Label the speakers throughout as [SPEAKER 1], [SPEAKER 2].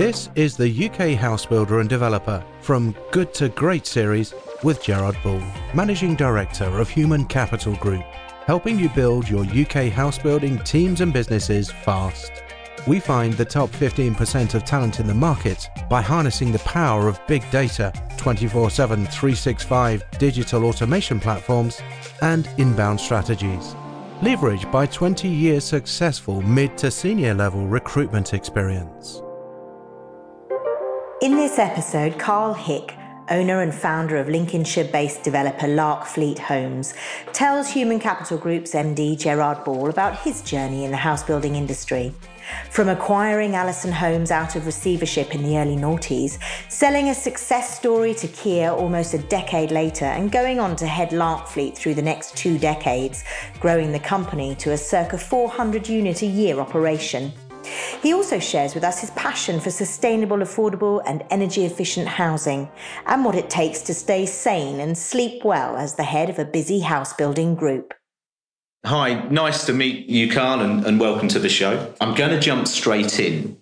[SPEAKER 1] This is the UK house builder and developer from Good to Great series with Gerard Ball, Managing Director of Human Capital Group, helping you build your UK house building teams and businesses fast. We find the top 15% of talent in the market by harnessing the power of big data, 24 7, 365 digital automation platforms, and inbound strategies. Leveraged by 20 years successful mid to senior level recruitment experience.
[SPEAKER 2] In this episode, Karl Hick, owner and founder of Lincolnshire based developer Larkfleet Homes, tells Human Capital Group's MD Gerard Ball about his journey in the house building industry. From acquiring Allison Homes out of receivership in the early noughties, selling a success story to Kier almost a decade later, and going on to head Larkfleet through the next two decades, growing the company to a circa 400 unit a year operation. He also shares with us his passion for sustainable, affordable, and energy efficient housing and what it takes to stay sane and sleep well as the head of a busy house building group.
[SPEAKER 3] Hi, nice to meet you, Karl, and, and welcome to the show. I'm going to jump straight in.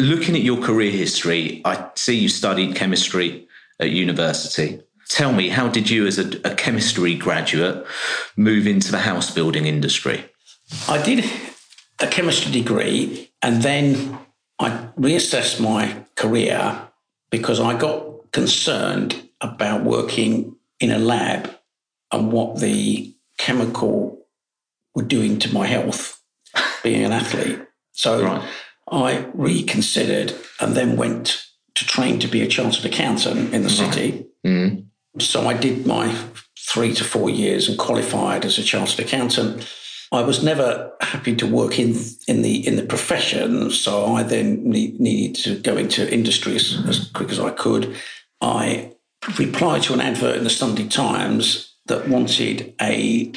[SPEAKER 3] Looking at your career history, I see you studied chemistry at university. Tell me, how did you, as a, a chemistry graduate, move into the house building industry?
[SPEAKER 4] I did a chemistry degree and then I reassessed my career because I got concerned about working in a lab and what the chemical were doing to my health being an athlete. So right. I reconsidered and then went to train to be a chartered accountant in the right. city. Mm. So I did my three to four years and qualified as a chartered accountant. I was never happy to work in in the in the profession, so I then need, needed to go into industry as, as quick as I could. I replied to an advert in the Sunday Times that wanted a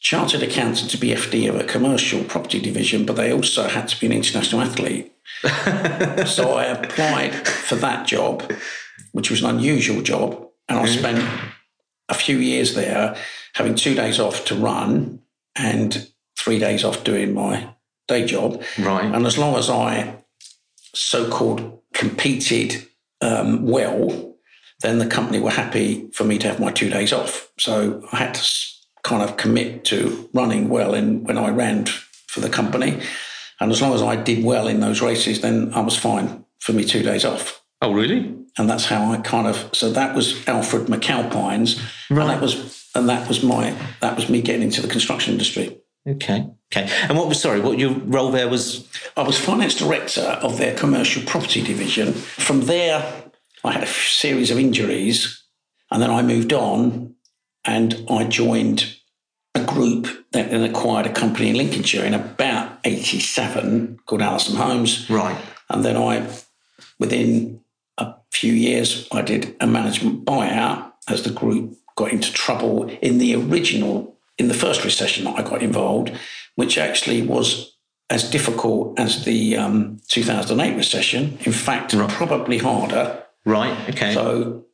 [SPEAKER 4] chartered accountant to be FD of a commercial property division, but they also had to be an international athlete. so I applied for that job, which was an unusual job, and I mm-hmm. spent a few years there having two days off to run and three days off doing my day job.
[SPEAKER 3] Right.
[SPEAKER 4] And as long as I so called competed um, well, then the company were happy for me to have my two days off. So I had to kind of commit to running well in when I ran for the company. And as long as I did well in those races, then I was fine for me two days off.
[SPEAKER 3] Oh, really?
[SPEAKER 4] And that's how I kind of so that was Alfred McAlpines, right. and that was and that was my that was me getting into the construction industry.
[SPEAKER 3] Okay. Okay. And what was sorry, what your role there was?
[SPEAKER 4] I was finance director of their commercial property division. From there, I had a series of injuries, and then I moved on, and I joined a group that then acquired a company in Lincolnshire in about '87 called Allison Homes.
[SPEAKER 3] Right.
[SPEAKER 4] And then I, within a few years, I did a management buyout as the group got into trouble in the original, in the first recession that I got involved, which actually was as difficult as the um, 2008 recession. In fact, right. probably harder.
[SPEAKER 3] Right. Okay.
[SPEAKER 4] So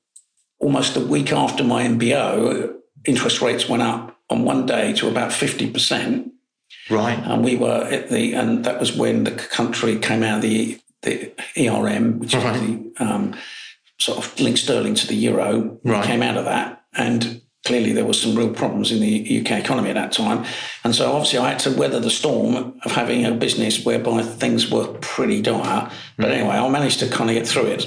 [SPEAKER 4] almost a week after my MBO, interest rates went up on one day to about 50%.
[SPEAKER 3] Right.
[SPEAKER 4] And we were at the, and that was when the country came out of the, the ERM, which right. is the um, sort of linked sterling to the euro. Right. came out of that and clearly there was some real problems in the UK economy at that time. And so obviously I had to weather the storm of having a business whereby things were pretty dire. But mm. anyway, I managed to kind of get through it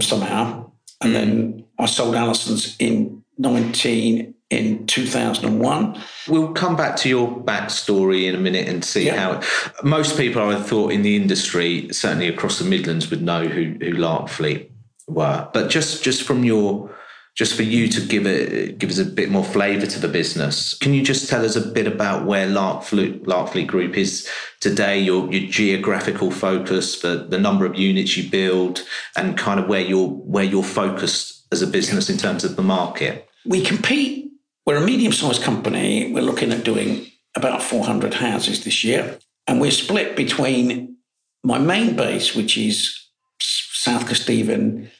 [SPEAKER 4] somehow. And mm. then I sold Allison's in 19 in 2001.
[SPEAKER 3] We'll come back to your backstory in a minute and see yeah. how most people I thought in the industry, certainly across the Midlands, would know who, who Larkfleet were. But just just from your just for you to give it give us a bit more flavour to the business. Can you just tell us a bit about where Larkfleet, Larkfleet Group is today, your your geographical focus, the the number of units you build, and kind of where you're where you're focused as a business in terms of the market?
[SPEAKER 4] We compete. We're a medium-sized company. We're looking at doing about 400 houses this year, and we're split between my main base, which is South Kesteven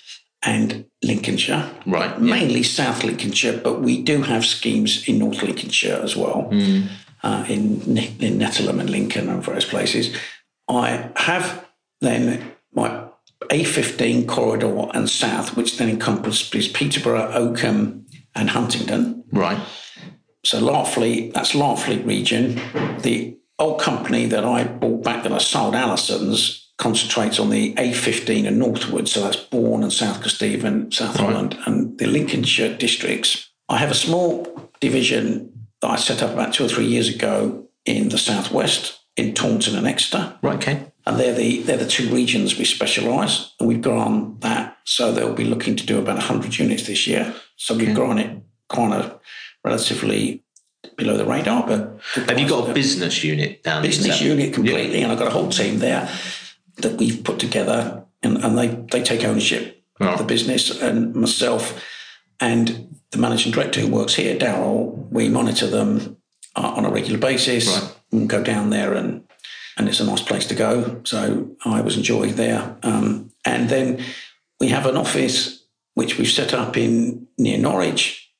[SPEAKER 4] and Lincolnshire.
[SPEAKER 3] Right.
[SPEAKER 4] Mainly yeah. South Lincolnshire, but we do have schemes in North Lincolnshire as well, mm. uh, in, in and Lincoln and various places. I have then my A15 corridor and south, which then encompasses Peterborough, Oakham, and Huntingdon.
[SPEAKER 3] Right.
[SPEAKER 4] So Larkfleet, that's Larkfleet region. The old company that I bought back that I sold, Allison's, concentrates on the A15 and northward. So that's Bourne and South Kesteven, South right. And the Lincolnshire districts. I have a small division that I set up about two or three years ago in the southwest, in Taunton and Exeter.
[SPEAKER 3] Right, okay.
[SPEAKER 4] And they're the they're the two regions we specialise, and we've grown that. So they'll be looking to do about 100 units this year. So we've grown it kind of relatively below the radar. But
[SPEAKER 3] have you got a business unit down? There?
[SPEAKER 4] Business unit completely, yeah. and I've got a whole team there that we've put together, and, and they they take ownership oh. of the business, and myself and the managing director who works here, Daryl, we monitor them uh, on a regular basis. Right. And go down there and and it's a nice place to go. So I was enjoying there. Um, and then we have an office which we've set up in near Norwich,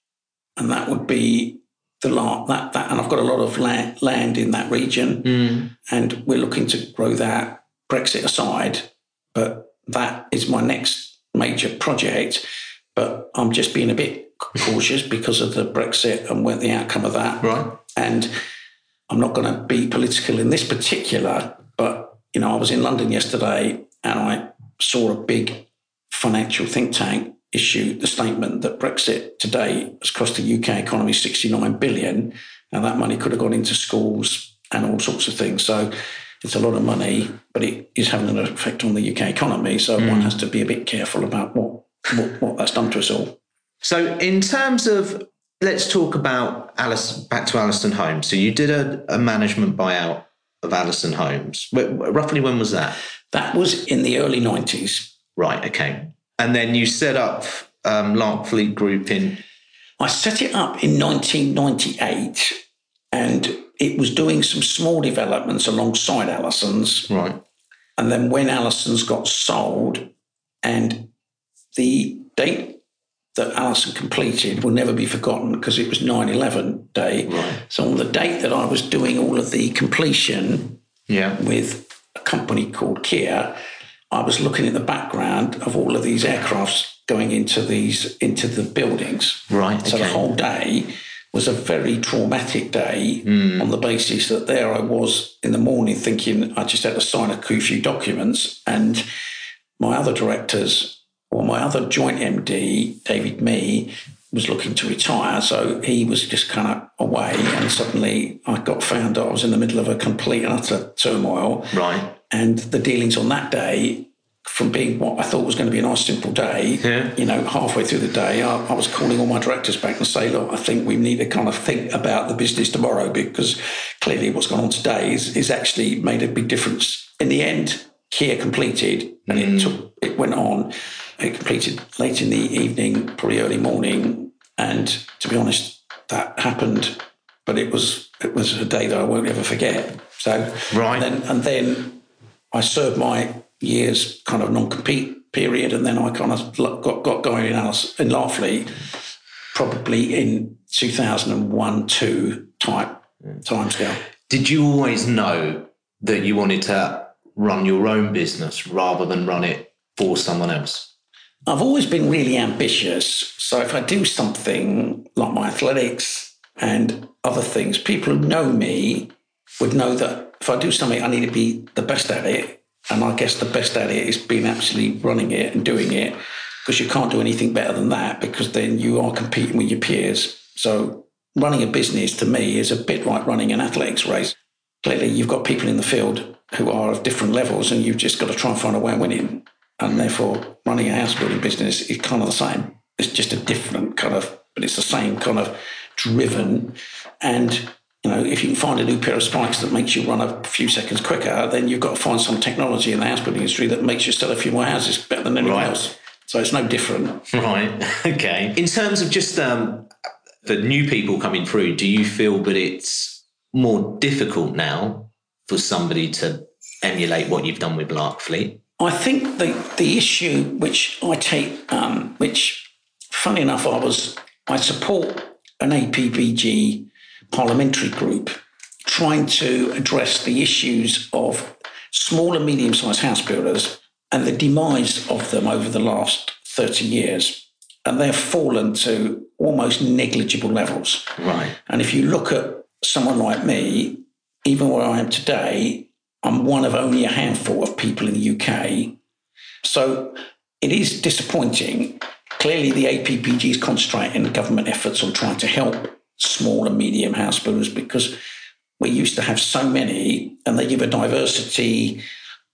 [SPEAKER 4] and that would be the lot that that. And I've got a lot of land, land in that region, mm. and we're looking to grow that. Brexit aside, but that is my next major project. But I'm just being a bit cautious because of the Brexit and what the outcome of that.
[SPEAKER 3] Right.
[SPEAKER 4] And I'm not going to be political in this particular, but you know, I was in London yesterday and I saw a big financial think tank issue the statement that Brexit today has cost the UK economy 69 billion, and that money could have gone into schools and all sorts of things. So it's a lot of money, but it is having an effect on the UK economy. So mm. one has to be a bit careful about what, what, what that's done to us all.
[SPEAKER 3] So in terms of let's talk about Alice back to Allison Homes. So you did a, a management buyout of Allison Homes. Roughly when was that?
[SPEAKER 4] That was in the early 90s.
[SPEAKER 3] Right, okay. And then you set up um, Larkfleet Group in.
[SPEAKER 4] I set it up in 1998 and it was doing some small developments alongside Allison's.
[SPEAKER 3] Right.
[SPEAKER 4] And then when Allison's got sold and the date that Allison completed will never be forgotten because it was 9 11 day.
[SPEAKER 3] Right.
[SPEAKER 4] So, on the date that I was doing all of the completion
[SPEAKER 3] yeah.
[SPEAKER 4] with a company called Kier, I was looking at the background of all of these aircrafts going into these into the buildings.
[SPEAKER 3] Right.
[SPEAKER 4] So
[SPEAKER 3] okay.
[SPEAKER 4] the whole day was a very traumatic day mm. on the basis that there I was in the morning thinking I just had to sign a few documents and my other directors or my other joint MD, David Mee, was looking to retire. So he was just kind of away. And suddenly I got found out I was in the middle of a complete and utter turmoil.
[SPEAKER 3] Right.
[SPEAKER 4] And the dealings on that day, from being what I thought was going to be a nice simple day,
[SPEAKER 3] yeah.
[SPEAKER 4] you know, halfway through the day, I, I, was calling all my directors back and say, look, I think we need to kind of think about the business tomorrow because clearly what's gone on today is, is actually made a big difference. In the end, Kier completed and mm. it took, it went on. It completed late in the evening, probably early morning. And to be honest, that happened, but it was it was a day that I won't ever forget. So
[SPEAKER 3] right,
[SPEAKER 4] and then, and then I served my years kind of non-compete period, and then I kind of got got going in Alice in Larkfleet, probably in two thousand and one two type mm. timescale.
[SPEAKER 3] Did you always know that you wanted to run your own business rather than run it for someone else?
[SPEAKER 4] I've always been really ambitious. So if I do something like my athletics and other things, people who know me would know that if I do something, I need to be the best at it. And I guess the best at it is being actually running it and doing it because you can't do anything better than that because then you are competing with your peers. So running a business to me is a bit like running an athletics race. Clearly, you've got people in the field who are of different levels and you've just got to try and find a way of winning and therefore running a house building business is kind of the same. It's just a different kind of, but it's the same kind of driven. And you know, if you can find a new pair of spikes that makes you run a few seconds quicker, then you've got to find some technology in the house building industry that makes you sell a few more houses better than anyone right. else. So it's no different.
[SPEAKER 3] Right. Okay. In terms of just um, the new people coming through, do you feel that it's more difficult now for somebody to emulate what you've done with Larkfleet?
[SPEAKER 4] I think the the issue which I take, um, which funny enough, I was I support an APPG parliamentary group trying to address the issues of small and medium sized house builders and the demise of them over the last 30 years. And they've fallen to almost negligible levels.
[SPEAKER 3] Right.
[SPEAKER 4] And if you look at someone like me, even where I am today, I'm one of only a handful of people in the UK. So it is disappointing. Clearly, the APPG is concentrating government efforts on trying to help small and medium house builders because we used to have so many and they give a diversity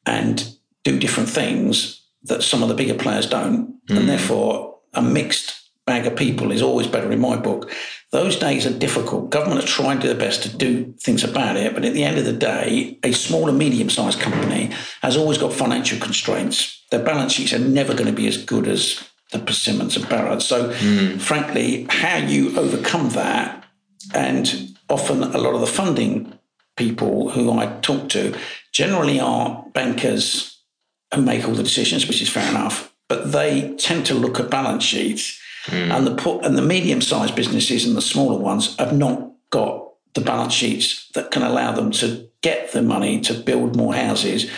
[SPEAKER 4] and do different things that some of the bigger players don't. Mm. And therefore, a mixed bag of people is always better in my book. Those days are difficult. Government are trying to do their best to do things about it, but at the end of the day, a small and medium sized company has always got financial constraints. Their balance sheets are never going to be as good as the Persimmons and Barratt. So, mm. frankly, how you overcome that, and often a lot of the funding people who I talk to generally are bankers who make all the decisions, which is fair enough, but they tend to look at balance sheets Mm. And the put and the medium sized businesses and the smaller ones have not got the balance sheets that can allow them to get the money to build more houses.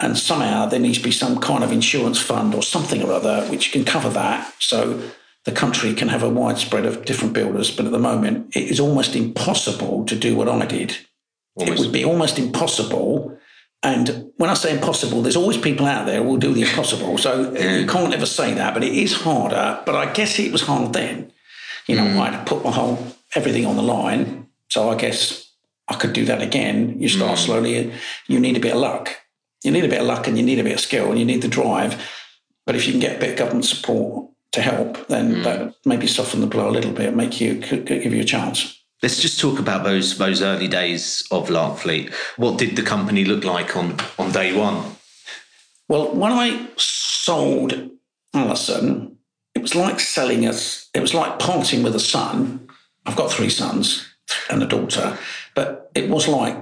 [SPEAKER 4] And somehow there needs to be some kind of insurance fund or something or other which can cover that. So the country can have a widespread of different builders. But at the moment, it is almost impossible to do what I did. Almost. It would be almost impossible and when I say impossible, there's always people out there who will do the impossible. So you can't ever say that, but it is harder. But I guess it was hard then. You know, mm. I'd put my whole everything on the line. So I guess I could do that again. You start mm. slowly and you need a bit of luck. You need a bit of luck and you need a bit of skill and you need the drive. But if you can get a bit of government support to help, then mm. that maybe soften the blow a little bit, and make you give you a chance.
[SPEAKER 3] Let's just talk about those those early days of Larkfleet. What did the company look like on on day one?
[SPEAKER 4] Well, when I sold Allison, it was like selling us. It was like parting with a son. I've got three sons and a daughter, but it was like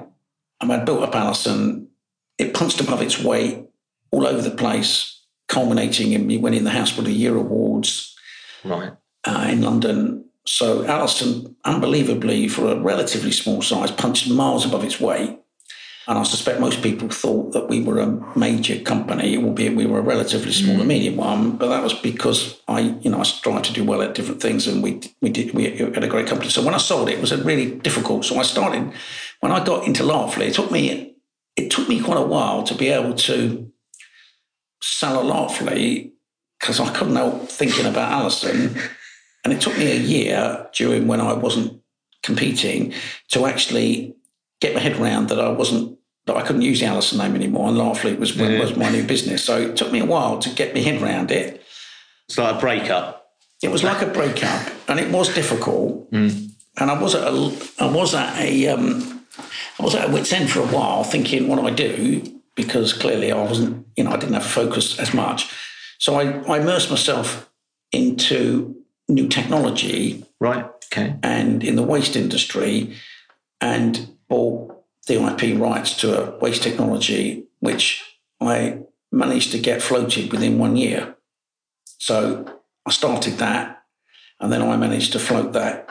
[SPEAKER 4] I mean, I built up Allison. It punched above its weight all over the place, culminating in me winning the House Builder Year awards.
[SPEAKER 3] Right.
[SPEAKER 4] Uh, in London, so Allison, unbelievably, for a relatively small size, punched miles above its weight. And I suspect most people thought that we were a major company, albeit we were a relatively small mm. and medium one. But that was because I, you know, I tried to do well at different things, and we we did we had a great company. So when I sold it, it was a really difficult. So I started when I got into Larkfleet. It took me it took me quite a while to be able to sell a Larkfleet because I couldn't help thinking about Allison. And it took me a year during when I wasn't competing to actually get my head around that I wasn't that I couldn't use the Allison name anymore, and Larkfleet was yeah. was my new business. So it took me a while to get my head around it.
[SPEAKER 3] It's like a breakup.
[SPEAKER 4] It was like a breakup, and it was difficult. Mm. And I was at a I was at a um, I was at a wit's end for a while, thinking, what do I do? Because clearly I wasn't, you know, I didn't have focus as much. So I, I immersed myself into new technology.
[SPEAKER 3] Right. Okay.
[SPEAKER 4] And in the waste industry, and bought the IP rights to a waste technology, which I managed to get floated within one year. So I started that, and then I managed to float that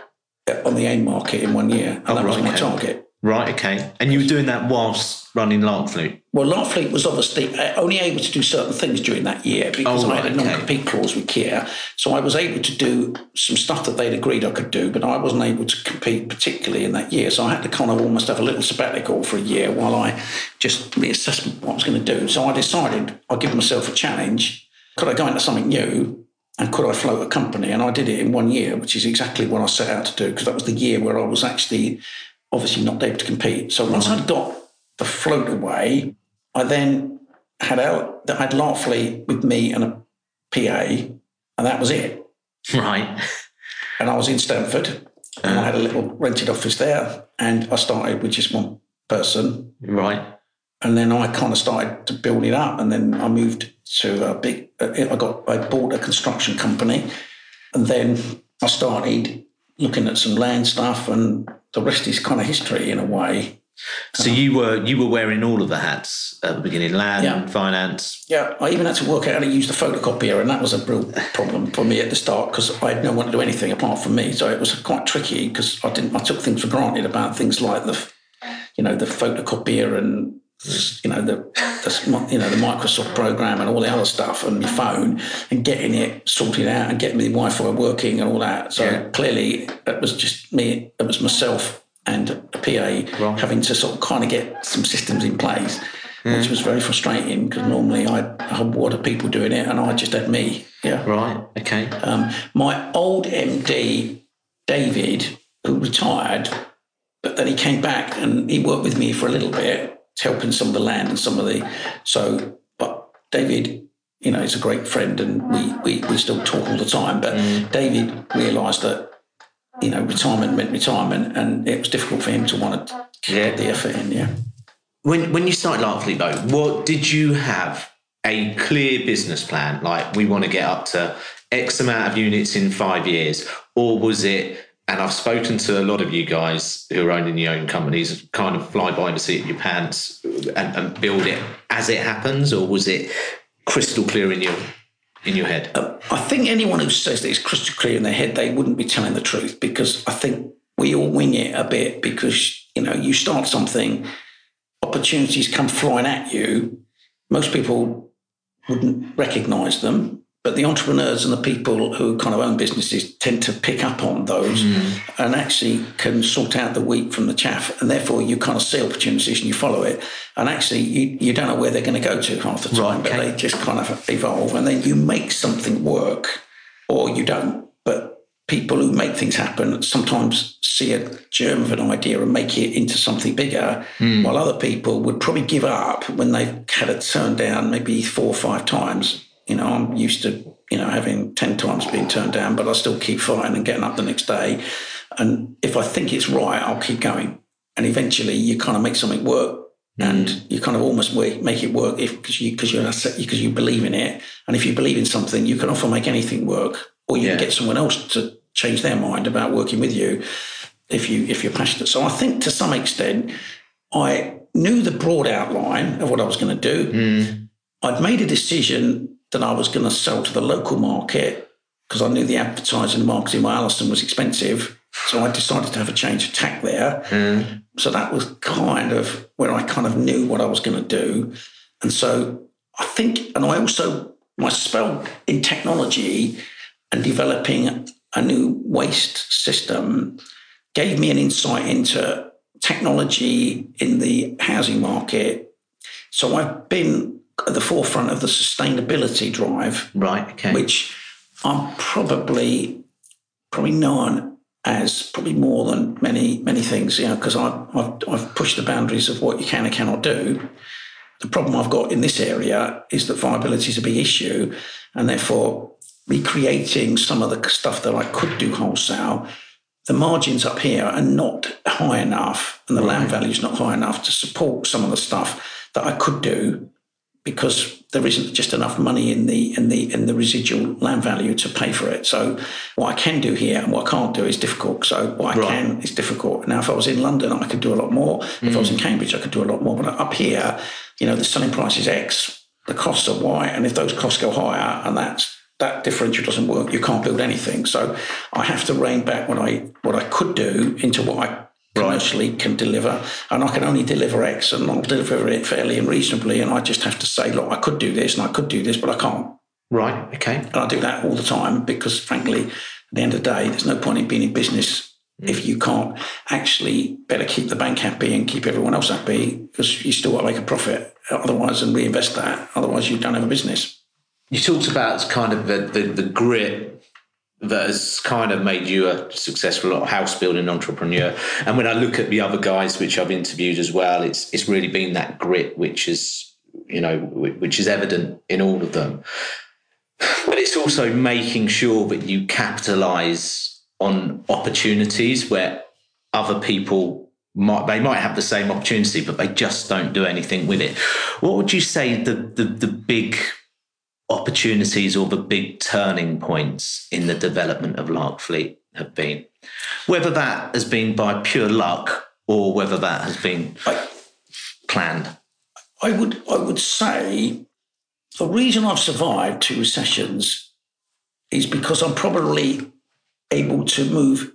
[SPEAKER 4] on the AIM market in one year, and oh, that right, was my okay. target.
[SPEAKER 3] Right, okay. And you were doing that whilst running Larkfleet?
[SPEAKER 4] Well, Larkfleet was obviously uh, only able to do certain things during that year because oh, right, I had a non compete okay. clause with Kier. So I was able to do some stuff that they'd agreed I could do, but I wasn't able to compete particularly in that year. So I had to kind of almost have a little sabbatical for a year while I just reassessed what I was going to do. So I decided I'd give myself a challenge. Could I go into something new? and could I float a company? And I did it in one year, which is exactly what I set out to do because that was the year where I was actually obviously not able to compete. So once uh-huh. I'd got the float away, I then had out that had Larkfleet with me and a PA, and that was it.
[SPEAKER 3] Right.
[SPEAKER 4] And I was in Stamford, and I had a little rented office there, and I started with just one person.
[SPEAKER 3] Right.
[SPEAKER 4] And then I kind of started to build it up, and then I moved to a big. I got I bought a construction company, and then I started looking at some land stuff, and the rest is kind of history in a way.
[SPEAKER 3] So you were you were wearing all of the hats at the beginning, land, yeah. finance.
[SPEAKER 4] Yeah, I even had to work out how to use the photocopier, and that was a real problem for me at the start because I had no one to do anything apart from me. So it was quite tricky because I didn't. I took things for granted about things like the, you know, the photocopier and you know the, the you know the Microsoft program and all the other stuff on your phone and getting it sorted out and getting the Wi-Fi working and all that. So yeah. clearly it was just me. It was myself and a PA right. having to sort of kind of get some systems in place, mm. which was very frustrating because normally I had a lot of people doing it and I just had me. Yeah.
[SPEAKER 3] Right. Okay.
[SPEAKER 4] Um, my old MD, David, who retired, but then he came back and he worked with me for a little bit, helping some of the land and some of the. So, but David, you know, is a great friend and we, we, we still talk all the time. But mm. David realised that you know, retirement meant retirement, and it was difficult for him to want to yeah. the effort in. Yeah.
[SPEAKER 3] When when you started Larkfleet though, what did you have a clear business plan? Like we want to get up to X amount of units in five years, or was it? And I've spoken to a lot of you guys who are owning your own companies, kind of fly by the seat of your pants and, and build it as it happens, or was it crystal clear in your in your head?
[SPEAKER 4] Uh, I think anyone who says that it's crystal clear in their head, they wouldn't be telling the truth because I think we all wing it a bit because, you know, you start something, opportunities come flying at you. Most people wouldn't recognize them. But the entrepreneurs and the people who kind of own businesses tend to pick up on those mm. and actually can sort out the wheat from the chaff. And therefore, you kind of see opportunities and you follow it. And actually, you, you don't know where they're going to go to half the time, right, okay. but they just kind of evolve. And then you make something work or you don't. But people who make things happen sometimes see a germ of an idea and make it into something bigger, mm. while other people would probably give up when they've had it turned down maybe four or five times you know, I'm used to, you know, having 10 times being turned down, but I still keep fighting and getting up the next day. And if I think it's right, I'll keep going. And eventually you kind of make something work and mm. you kind of almost make it work if because you because you because you believe in it and if you believe in something you can often make anything work or you yeah. can get someone else to change their mind about working with you if you if you're passionate so i think to some extent i knew the broad outline of what i was going to do mm. i'd made a decision that I was going to sell to the local market because I knew the advertising and marketing by Allison was expensive. So I decided to have a change of tack there. Mm. So that was kind of where I kind of knew what I was going to do. And so I think, and I also, my spell in technology and developing a new waste system gave me an insight into technology in the housing market. So I've been at the forefront of the sustainability drive.
[SPEAKER 3] Right. Okay.
[SPEAKER 4] Which I'm probably probably known as probably more than many many things. You know, because I've, I've I've pushed the boundaries of what you can and cannot do. The problem I've got in this area is that viability is a big issue, and therefore recreating some of the stuff that I could do wholesale. The margins up here are not high enough, and the right. land value is not high enough to support some of the stuff that I could do because there isn't just enough money in the in the in the residual land value to pay for it. So what I can do here and what I can't do is difficult. So what I right. can is difficult. Now, if I was in London, I could do a lot more. Mm. If I was in mm. Cambridge, I could do a lot more. But up here, you know, the selling price is X, the costs are Y, and if those costs go higher, and that's that differential doesn't work, you can't build anything. So I have to rein back what I what I could do into what I commercially can deliver, and I can only deliver X, and I'll deliver it fairly and reasonably, and I just have to say, look, I could do this and I could do this, but I can't.
[SPEAKER 3] Right. Okay.
[SPEAKER 4] And I do that all the time because, frankly, at the end of the day, there's no point in being in business mm. if you can't actually better keep the bank happy and keep everyone else happy because you still got to make a profit otherwise and reinvest that. Otherwise, you don't have a business.
[SPEAKER 3] You talked about kind of the, the, the grit that has kind of made you a successful house building entrepreneur. And when I look at the other guys which I've interviewed as well, it's it's really been that grit which is you know which is evident in all of them. But it's also making sure that you capitalize on opportunities where other people might they might have the same opportunity, but they just don't do anything with it. What would you say the the, the big opportunities or the big turning points in the development of Larkfleet have been? Whether that has been by pure luck or whether that has been I, planned.
[SPEAKER 4] I would I would say the reason I've survived two recessions is because I'm probably able to move.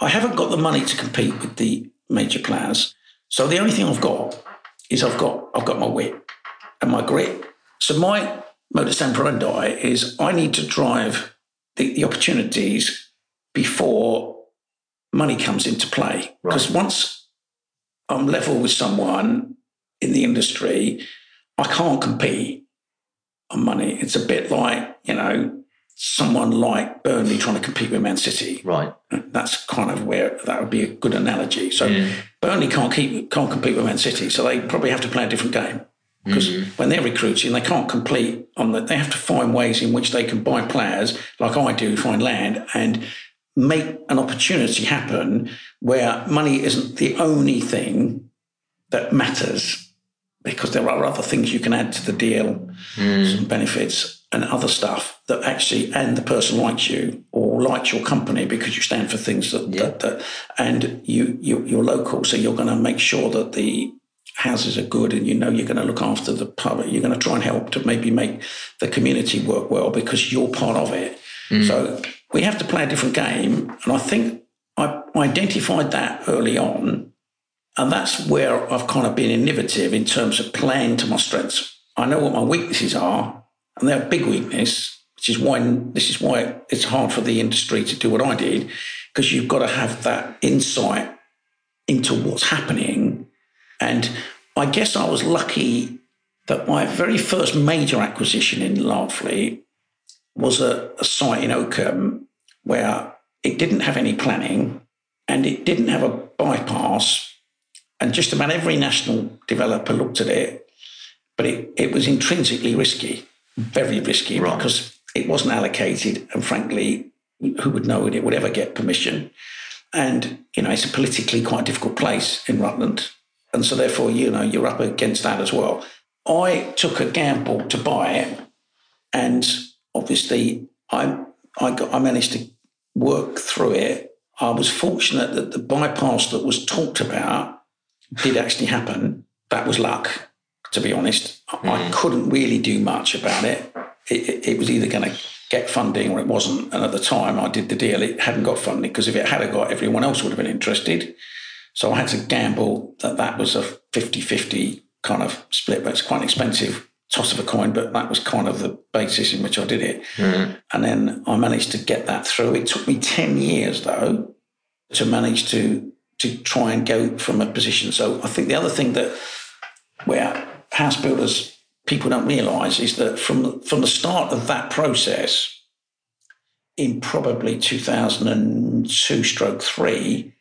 [SPEAKER 4] I haven't got the money to compete with the major players. So the only thing I've got is I've got I've got my wit and my grit. So my modus operandi is I need to drive the, the opportunities before money comes into play. Because right. once I'm level with someone in the industry, I can't compete on money. It's a bit like, you know, someone like Burnley trying to compete with Man City.
[SPEAKER 3] Right.
[SPEAKER 4] That's kind of where that would be a good analogy. So yeah. Burnley can't keep can't compete with Man City, so they probably have to play a different game. Because mm-hmm. when they're recruiting, they can't complete on that. They have to find ways in which they can buy players, like I do, find land and make an opportunity happen where money isn't the only thing that matters because there are other things you can add to the deal, mm. some benefits and other stuff that actually, and the person likes you or likes your company because you stand for things that, yeah. that, that and you, you, you're local. So you're going to make sure that the houses are good and you know you're going to look after the pub. You're going to try and help to maybe make the community work well because you're part of it. Mm. So we have to play a different game. And I think I identified that early on. And that's where I've kind of been innovative in terms of playing to my strengths. I know what my weaknesses are, and they're a big weakness, which is why this is why it's hard for the industry to do what I did, because you've got to have that insight into what's happening. And I guess I was lucky that my very first major acquisition in Larkfleet was a, a site in Oakham where it didn't have any planning and it didn't have a bypass. And just about every national developer looked at it, but it, it was intrinsically risky, very risky, right. because it wasn't allocated. And frankly, who would know it would ever get permission? And, you know, it's a politically quite difficult place in Rutland. And so, therefore, you know, you're up against that as well. I took a gamble to buy it. And obviously, I, I, got, I managed to work through it. I was fortunate that the bypass that was talked about did actually happen. That was luck, to be honest. Mm. I hmm. couldn't really do much about it. It, it, it was either going to get funding or it wasn't. And at the time I did the deal, it hadn't got funding because if it had got, everyone else would have been interested. So I had to gamble that that was a 50 50 kind of split, but it's quite an expensive toss of a coin, but that was kind of the basis in which I did it. Mm. And then I managed to get that through. It took me 10 years, though, to manage to to try and go from a position. So I think the other thing that where house builders people don't realise is that from from the start of that process, in probably 2002 stroke three,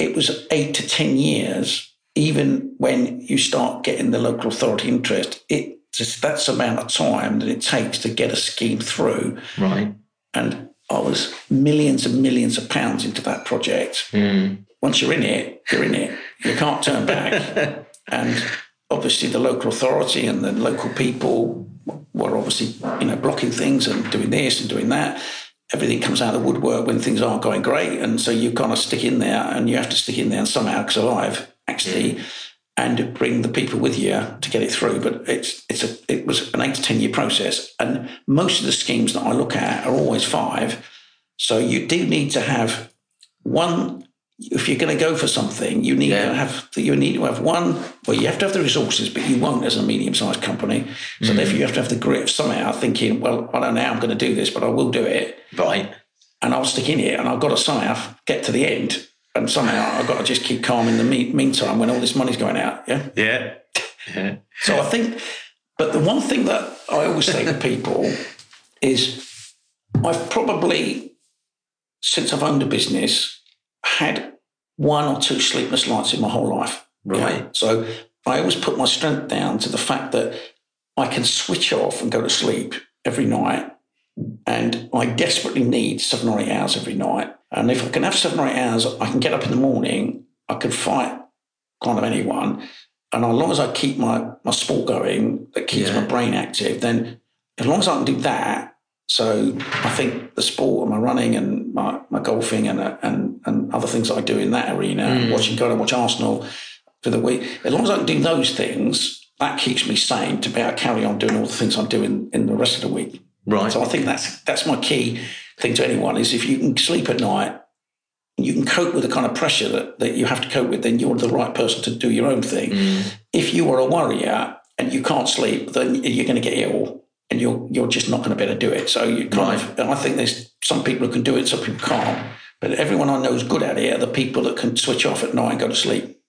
[SPEAKER 4] it was eight to 10 years, even when you start getting the local authority interest, it just that's the amount of time that it takes to get a scheme through.
[SPEAKER 3] Right.
[SPEAKER 4] And I was millions and millions of pounds into that project. Mm. Once you're in it, you're in it. You can't turn back. and obviously, the local authority and the local people were obviously, you know, blocking things and doing this and doing that. Everything comes out of the woodwork when things aren't going great, and so you kind of stick in there, and you have to stick in there and somehow survive. Actually, mm and bring the people with you to get it through. But it's it's a it was an eight to ten year process, and most of the schemes that I look at are always five. So you do need to have one. If you're going to go for something, you need yeah. to have you need to have one. Well, you have to have the resources, but you won't as a medium sized company. So mm. therefore, you have to have the grit somehow thinking, well, I don't know how I'm going to do this, but I will do it.
[SPEAKER 3] Right.
[SPEAKER 4] And I'll stick in here, and I've got to somehow get to the end and somehow I've got to just keep calm in the me- meantime when all this money's going out. Yeah.
[SPEAKER 3] Yeah.
[SPEAKER 4] yeah. So I think, but the one thing that I always say to people is I've probably, since I've owned a business, had one or two sleepless nights in my whole life.
[SPEAKER 3] Right.
[SPEAKER 4] So I always put my strength down to the fact that I can switch off and go to sleep every night. And I desperately need seven or eight hours every night and if I can have seven or eight hours, I can get up in the morning, I can fight kind of anyone. And as long as I keep my, my sport going, that keeps yeah. my brain active, then as long as I can do that, so I think the sport and my running and my, my golfing and, and and other things that I do in that arena, mm. watching go and watch Arsenal for the week, as long as I can do those things, that keeps me sane to be able to carry on doing all the things I'm doing in the rest of the week.
[SPEAKER 3] Right.
[SPEAKER 4] So I think that's that's my key thing to anyone is if you can sleep at night, you can cope with the kind of pressure that, that you have to cope with, then you're the right person to do your own thing.
[SPEAKER 3] Mm.
[SPEAKER 4] If you are a worrier and you can't sleep, then you're going to get ill and you're you're just not going to be able to do it. So you kind of, I think there's some people who can do it, some people can't. But everyone I know is good at it are the people that can switch off at night and go to sleep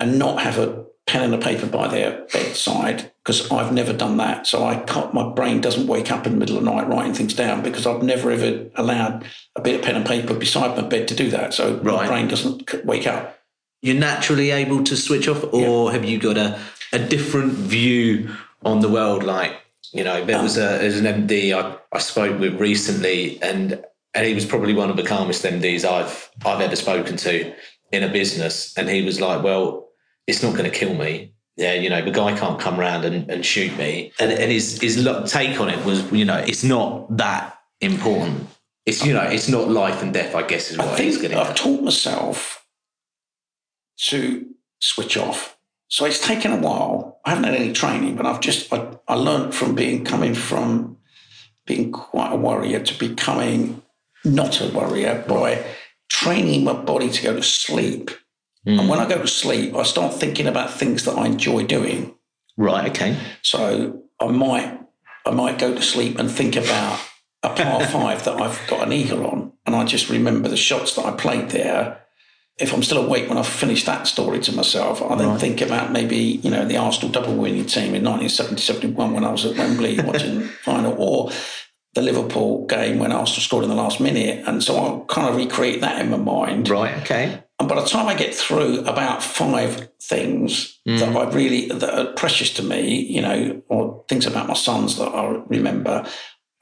[SPEAKER 4] and not have a pen and a paper by their bedside because I've never done that. So I can't, my brain doesn't wake up in the middle of the night writing things down because I've never ever allowed a bit of pen and paper beside my bed to do that. So
[SPEAKER 3] Right.
[SPEAKER 4] my brain doesn't wake up.
[SPEAKER 3] You're naturally able to switch off, or have you got a, a different view on the world? Like, you know, there was a there's an MD I, I spoke with recently, and and he was probably one of the calmest MDs I've I've ever spoken to in a business, and he was like, "Well, it's not going to kill me." Yeah, you know, the guy can't come round and, and shoot me. And, and his his take on it was, you know, it's not that important. It's you know, it's not life and death. I guess is what
[SPEAKER 4] I
[SPEAKER 3] he's getting.
[SPEAKER 4] I've
[SPEAKER 3] at.
[SPEAKER 4] taught myself to switch off. So it's taken a while. I haven't had any training, but I've just I, I learned from being coming from being quite a warrior to becoming not a warrior by training my body to go to sleep. And hmm. when I go to sleep, I start thinking about things that I enjoy doing.
[SPEAKER 3] Right. Okay.
[SPEAKER 4] So I might I might go to sleep and think about a par five that I've got an eagle on, and I just remember the shots that I played there. If I'm still awake when I've finished that story to myself, I then think about maybe you know the Arsenal double winning team in 1970-71 when I was at Wembley watching the final, or the Liverpool game when Arsenal scored in the last minute, and so I'll kind of recreate that in my mind.
[SPEAKER 3] Right. Okay.
[SPEAKER 4] And by the time I get through about five things hmm. that I really that are precious to me, you know, or things about my sons that I remember,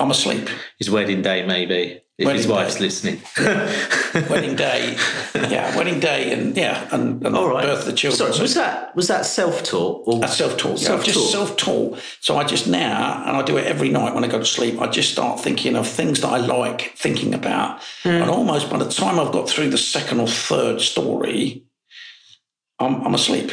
[SPEAKER 4] I'm asleep.
[SPEAKER 3] His wedding day, maybe. If his wife's
[SPEAKER 4] day.
[SPEAKER 3] listening.
[SPEAKER 4] wedding day, yeah, wedding day, and yeah, and, and
[SPEAKER 3] All right.
[SPEAKER 4] birth of the children.
[SPEAKER 3] So, was that was that self taught or
[SPEAKER 4] That's self-taught. Yeah, I've just self-taught. So I just now, and I do it every night when I go to sleep. I just start thinking of things that I like thinking about, hmm. and almost by the time I've got through the second or third story, I'm, I'm asleep.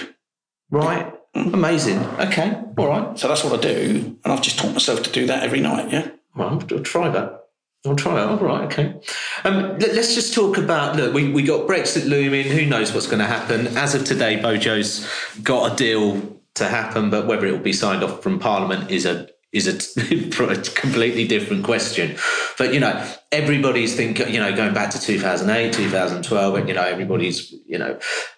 [SPEAKER 3] right? Mm. Amazing. Okay. All right.
[SPEAKER 4] So that's what I do, and I've just taught myself to do that every night. Yeah.
[SPEAKER 3] Well, I'll, try that. I'll try that. All right. Okay. Um, let, us just talk about. Look, we we got Brexit looming. Who knows what's going to happen? As of today, Bojo's got a deal to happen, but whether it will be signed off from Parliament is a is a, completely different question. But you know, everybody's thinking. You know, going back to 2008, 2012, and you know, everybody's you know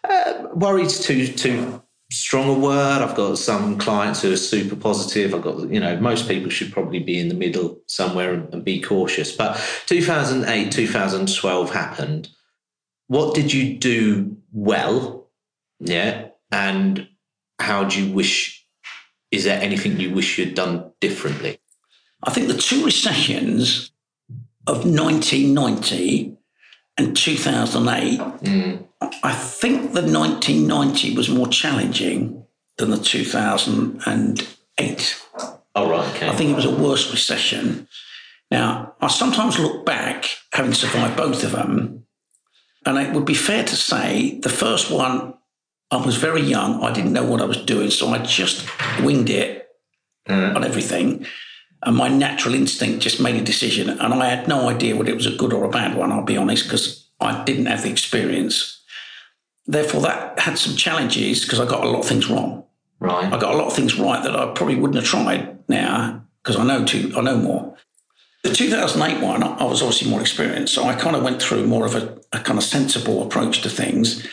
[SPEAKER 3] uh, worried too too strong a word. I've got some clients who are super positive. I've got, you know, most people should probably be in the middle somewhere and, and be cautious. But 2008, 2012 happened. What did you do well? Yeah. And how do you wish, is there anything you wish you'd done differently?
[SPEAKER 4] I think the two recessions of 1990 and 2008, mm. I think the 1990 was more challenging than the 2008.
[SPEAKER 3] Oh, right. Okay.
[SPEAKER 4] I think it was a worse recession. Now, I sometimes look back, having survived both of them, and it would be fair to say the first one, I was very young. I didn't know what I was doing, so I just winged it mm. on everything. And my natural instinct just made a decision. And I had no idea whether it was a good or a bad one, I'll be honest, because I didn't have the experience. Therefore, that had some challenges because I got a lot of things wrong.
[SPEAKER 3] right.
[SPEAKER 4] I got a lot of things right that I probably wouldn't have tried now because I know too, I know more. The 2008 one, I was obviously more experienced, so I kind of went through more of a, a kind of sensible approach to things.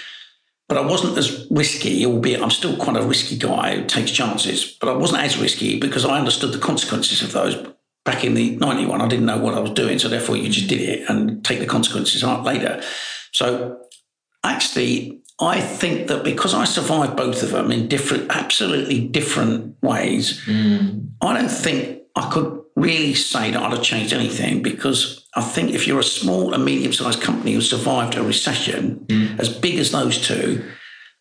[SPEAKER 4] But I wasn't as risky, albeit I'm still quite a risky guy who takes chances. But I wasn't as risky because I understood the consequences of those. Back in the 91, I didn't know what I was doing, so therefore you just did it and take the consequences out later. So actually, I think that because I survived both of them in different, absolutely different ways, hmm. I don't think I could really say that I'd have changed anything because I think if you're a small and medium sized company who survived a recession mm. as big as those two,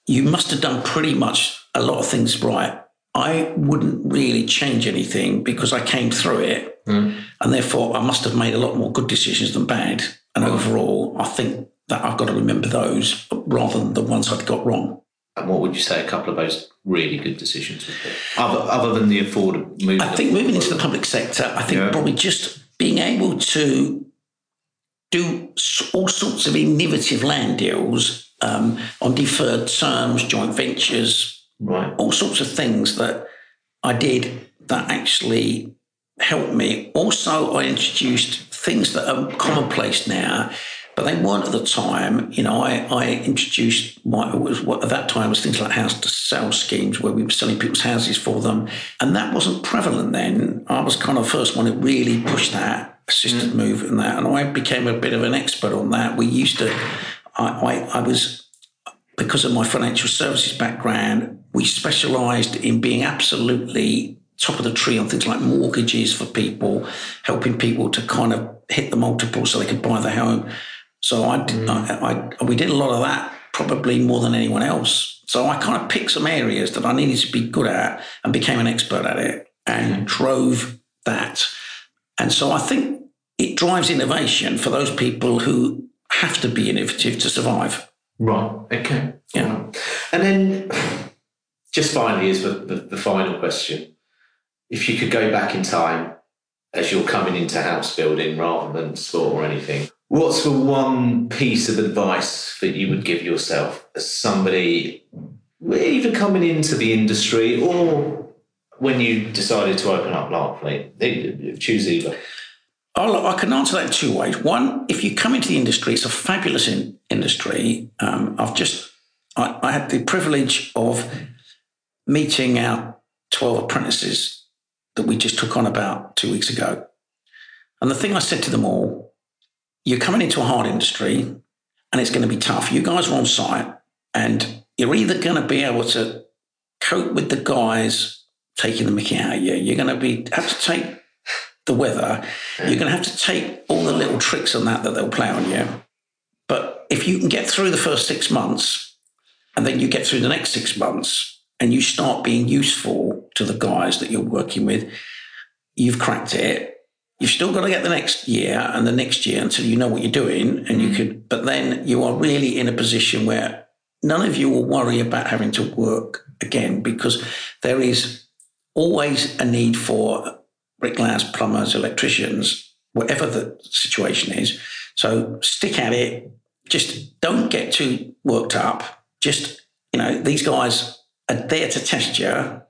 [SPEAKER 4] you must have done pretty much a lot of things right. I wouldn't really change anything because I came through it. Mm. And therefore, I must have made a lot more good decisions than bad. And mm. overall, I think that I've got to remember those rather than the ones I've got wrong.
[SPEAKER 3] And what would you say a couple of those really good decisions would be? Other, other than the afford moving.
[SPEAKER 4] I think moving into the public sector, I think
[SPEAKER 3] Yeah.
[SPEAKER 4] probably just being able to do all sorts of innovative land deals um, on deferred terms, joint ventures,
[SPEAKER 3] right.
[SPEAKER 4] all sorts of things that I did that actually helped me. Also, I introduced things that are commonplace now, but they weren't at the time. You know, I, I introduced my, was what at that time was things like house to sell schemes where we were selling people's houses for them. And that wasn't prevalent then. I was kind of the first one who really pushed that assisted mm. move and that. And I became a bit of an expert on that. We used to, I, I, I was, because of my financial services background, we specialized in being absolutely top of the tree on things like mortgages for people, helping people to kind of hit the multiple so they could buy the home. So I, mm. I, I, we did a lot of that, probably more than anyone else. So I kind of picked some areas that I needed to be good at and became an expert at it and mm. drove that. And so I think it drives innovation for those people who have to be innovative to survive.
[SPEAKER 3] Right. Okay.
[SPEAKER 4] Yeah.
[SPEAKER 3] And then just finally is the, the, the final question if you could go back in time as you're coming into house building rather than sport or anything, what's the one piece of advice that you would give yourself as somebody even coming into the industry or when you decided to open up Larkfleet? Choose either.
[SPEAKER 4] i can answer that two ways. One, if you come into the industry, it's a fabulous in- industry. Um, I've just, I, I had the privilege of meeting our 12 apprentices that we just took on about two weeks ago. And the thing I said to them all, you're coming into a hard industry and it's going to be tough. You guys are on site and you're either going to be able to cope with the guys taking the mickey out of you. You're going to be have to take the weather. You're going to have to take all the little tricks on that that they'll play on you. But if you can get through the first six months and then you get through the next six months and you start being useful to the guys that you're working with, you've cracked it. You've still got to get the next year and the next year until you know what you're doing. And you mm. could, but then you are really in a position where none of you will worry about having to work again because there is always a need for bricklayers, plumbers, electricians, whatever the situation is. So stick at it. Just don't get too worked up. Just, you know, these guys are there to test you.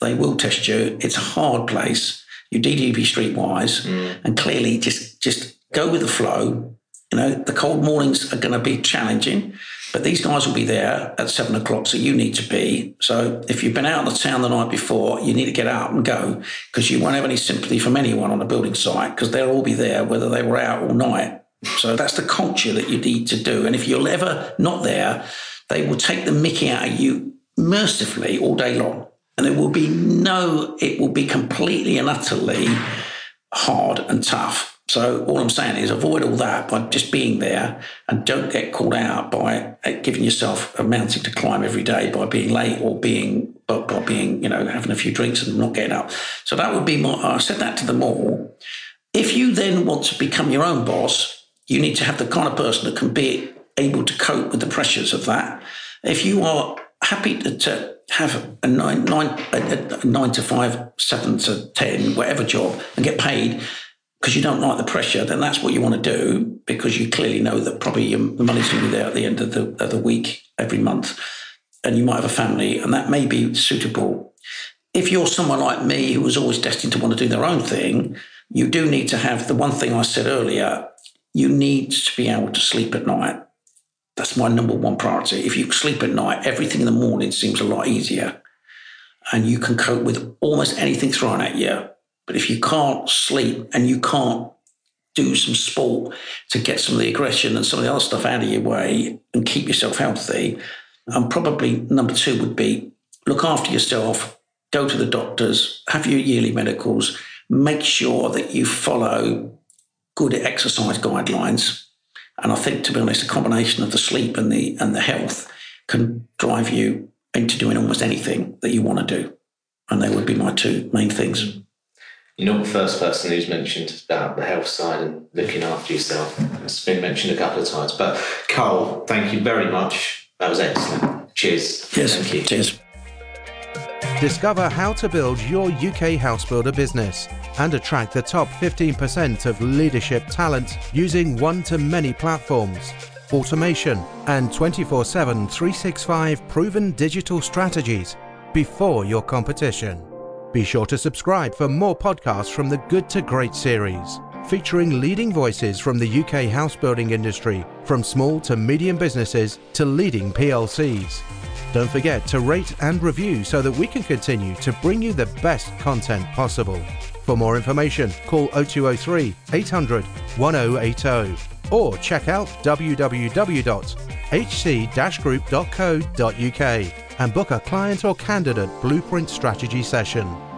[SPEAKER 4] They will test you. It's a hard place. You DDB streetwise, mm. and clearly just just go with the flow. You know, the cold mornings are going to be challenging, but these guys will be there at seven o'clock, so you need to be. So if you've been out of the town the night before, you need to get out and go because you won't have any sympathy from anyone on a building site because they'll all be there whether they were out all night. So that's the culture that you need to do. And if you're ever not there, they will take the mickey out of you mercifully all day long. And there will be no, it will be completely and utterly hard and tough. So all I'm saying is avoid all that by just being there and don't get called out by uh, giving yourself a mountain to climb every day by being late or being by, by being, you know, having a few drinks and not getting up. So that would be my I said that to them all. If you then want to become your own boss, you need to have the kind of person that can be able to cope with the pressures of that. If you are happy to, to have a nine, nine, a, a nine to five, seven to 10, whatever job and get paid because you don't like the pressure, then that's what you want to do because you clearly know that probably the money's going to be there at the end of the, of the week every month. And you might have a family, and that may be suitable. If you're someone like me who was always destined to want to do their own thing, you do need to have the one thing I said earlier you need to be able to sleep at night. That's my number one priority. If you sleep at night, everything in the morning seems a lot easier and you can cope with almost anything thrown at you. But if you can't sleep and you can't do some sport to get some of the aggression and some of the other stuff out of your way and keep yourself healthy, and probably number two would be look after yourself, go to the doctors, have your yearly medicals, make sure that you follow good exercise guidelines and I think, to be honest, a combination of the sleep and the and the health can drive you into doing almost anything that you want to do. And they would be my two main things.
[SPEAKER 3] You're not the first person who's mentioned about the health side and looking after yourself. It's been mentioned a couple of times. But Karl, thank you very much. That was excellent. Cheers.
[SPEAKER 4] Yes.
[SPEAKER 3] Thank you.
[SPEAKER 4] Cheers.
[SPEAKER 1] Discover how to build your UK house builder business and attract the top 15% of leadership talent using one to many platforms, automation, and 24 7 365 proven digital strategies before your competition. Be sure to subscribe for more podcasts from the Good to Great series, featuring leading voices from the UK house building industry, from small to medium businesses to leading PLCs. Don't forget to rate and review so that we can continue to bring you the best content possible. For more information, call 0203 800 1080 or check out www.hc-group.co.uk and book a client or candidate blueprint strategy session.